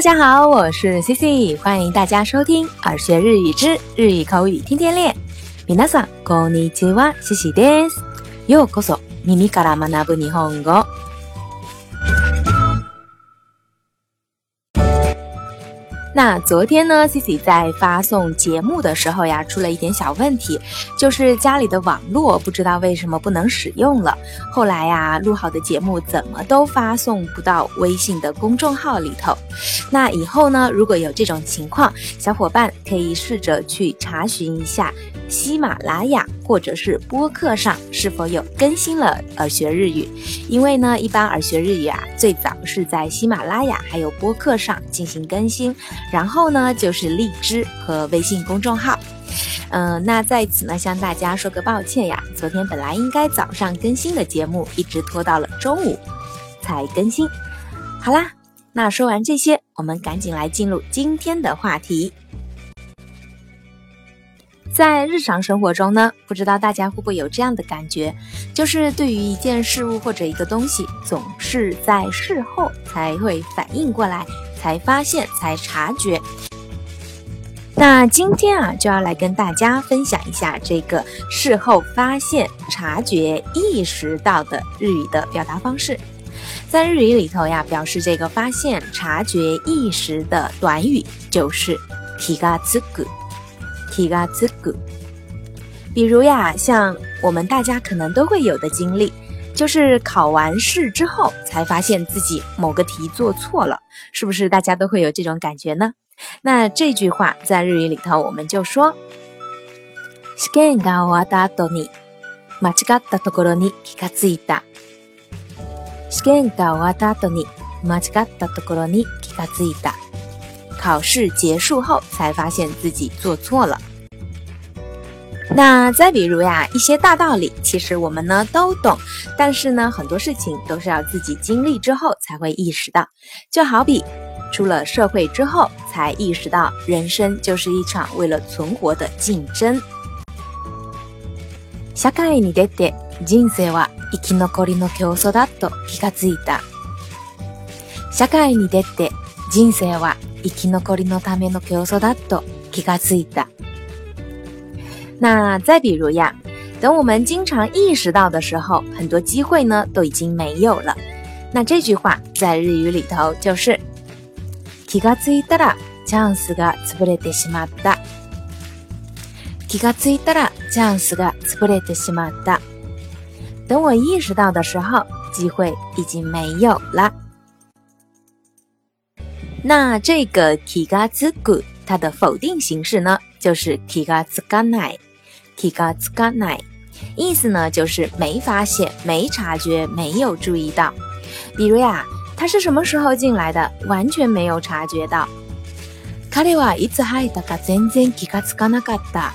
大家好，我是 C C，欢迎大家收听耳学日语之日语口语天天练。皆さんこんにちは、C C です。ようこそ耳から学ぶ日本語。 那昨天呢，Cici 在发送节目的时候呀，出了一点小问题，就是家里的网络不知道为什么不能使用了。后来呀，录好的节目怎么都发送不到微信的公众号里头。那以后呢，如果有这种情况，小伙伴可以试着去查询一下喜马拉雅。或者是播客上是否有更新了？耳学日语，因为呢，一般耳学日语啊，最早是在喜马拉雅还有播客上进行更新，然后呢，就是荔枝和微信公众号。嗯，那在此呢，向大家说个抱歉呀，昨天本来应该早上更新的节目，一直拖到了中午才更新。好啦，那说完这些，我们赶紧来进入今天的话题。在日常生活中呢，不知道大家会不会有这样的感觉，就是对于一件事物或者一个东西，总是在事后才会反应过来，才发现，才察觉。那今天啊，就要来跟大家分享一下这个事后发现、察觉、意识到的日语的表达方式。在日语里头呀，表示这个发现、察觉、意识的短语就是「気がつく」。気がつく”。提嘎兹古，比如呀，像我们大家可能都会有的经历，就是考完试之后才发现自己某个题做错了，是不是大家都会有这种感觉呢？那这句话在日语里头，我们就说：試験が終わった後に間違ったところに気がついた。試験が終わった後に間違ったところに気がついた。 考试结束后才发现自己做错了。那再比如呀，一些大道理，其实我们呢都懂，但是呢很多事情都是要自己经历之后才会意识到。就好比出了社会之后才意识到，人生就是一场为了存活的竞争。社会に出て人生は生き残りの競争だと気がついた。社会に出て人生は 生き残りのための競争だと気がついた。那再比如呀，等我们经常意识到的时候，很多机会呢都已经没有了。那这句话在日语里头就是気がついたらチャンスが潰れてしまった。気がついたらチャンスが潰れてしまった。等我意识到的时候，机会已经没有了。 那这个 kigatsuku 它的否定形式呢，就是 kigatsukanai，kigatsukanai，意思呢就是没发现、没察觉、没有注意到。比如呀，他是什么时候进来的，完全没有察觉到。彼はいつ入ったか全然気がつかなかった。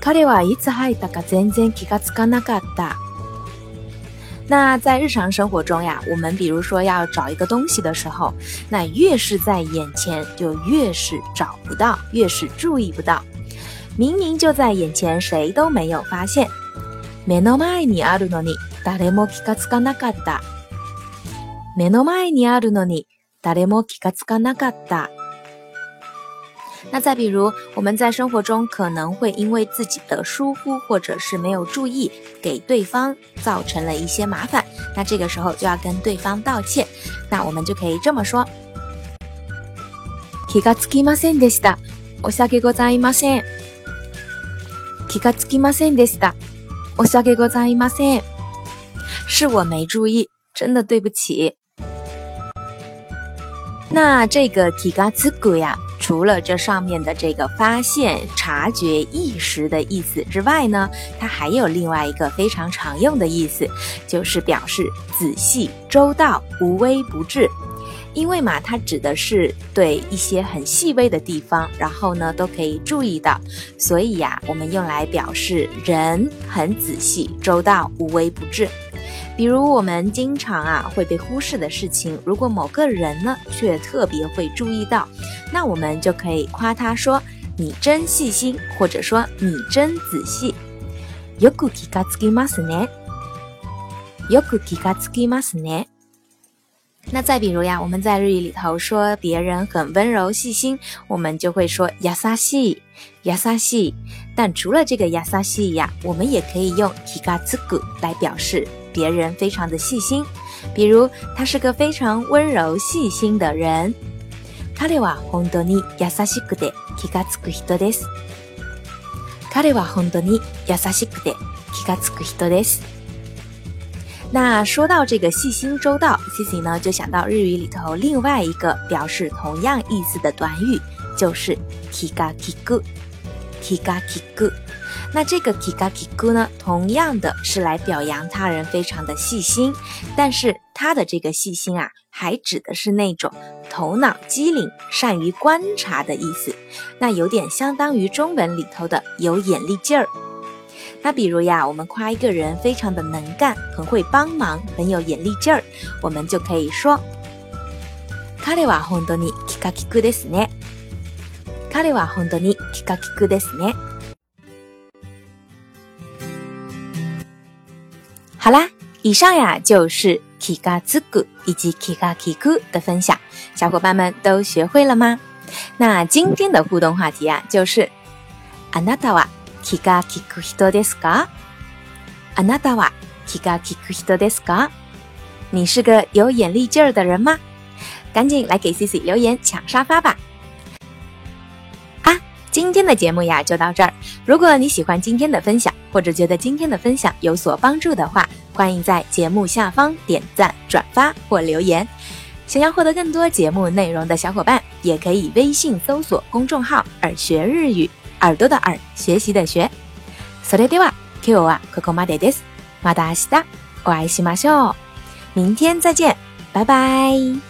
彼はいつ入ったか全然気がつかなかった。 那在日常生活中呀，我们比如说要找一个东西的时候，那越是在眼前，就越是找不到，越是注意不到。明明就在眼前，谁都没有发现。目の前にあるのに誰も気がつかなかった。目の前にあるのに誰も気がつかなかった。 那再比如，我们在生活中可能会因为自己的疏忽或者是没有注意，给对方造成了一些麻烦，那这个时候就要跟对方道歉。那我们就可以这么说：気がつきませんでした。申し訳ございません。気がつきませんでした。申し訳ございません。是我没注意，真的对不起。那这个気がつく呀。 除了这上面的这个发现、察觉、意识的意思之外呢，它还有另外一个非常常用的意思，就是表示仔细、周到、无微不至。因为嘛，它指的是对一些很细微的地方，然后呢都可以注意到，所以呀，我们用来表示人很仔细、周到、无微不至。比如我们经常啊会被忽视的事情，如果某个人呢却特别会注意到，那我们就可以夸他说：“你真细心”或者说“你真仔细”。よく気がつきますね。よく気がつきますね。 那再比如呀，我们在日语里头说别人很温柔细心，我们就会说亚萨西亚萨西。但除了这个亚萨西呀，我们也可以用 kigatsuku 来表示 别人非常的细心。比如他是个非常温柔细心的人。彼は本当に優しくて気がつく人です。彼は本当に優しくて気がつく人です。那说到这个细心周到，Cici 呢就想到日语里头另外一个表示同样意思的短语，就是 kigakigu，kigakigu。 那这个 kigakigu 呢，同样的是来表扬他人非常的细心，但是他的这个细心啊，还指的是那种头脑机灵、善于观察的意思。那有点相当于中文里头的有眼力劲儿。那比如呀，我们夸一个人非常的能干，很会帮忙，很有眼力劲儿，我们就可以说：彼は本当に気が利くですね。彼は本当に気が利くですね。 好啦，以上呀就是気がつく以及気が利く的分享，小伙伴们都学会了吗？那今天的互动话题啊，就是あなたは気が利く人ですか？あなたは気が利く人ですか？你是个有眼力劲儿的人吗？赶紧来给 C C 留言抢沙发吧！啊，今天的节目呀就到这儿。如果你喜欢今天的分享， 或者觉得今天的分享有所帮助的话，欢迎在节目下方点赞、转发或留言。想要获得更多节目内容的小伙伴，也可以微信搜索公众号“耳学日语”。耳朵的耳，学习的学。それでは今日はここまでです。また明日お会いしましょう。明天再见，拜拜。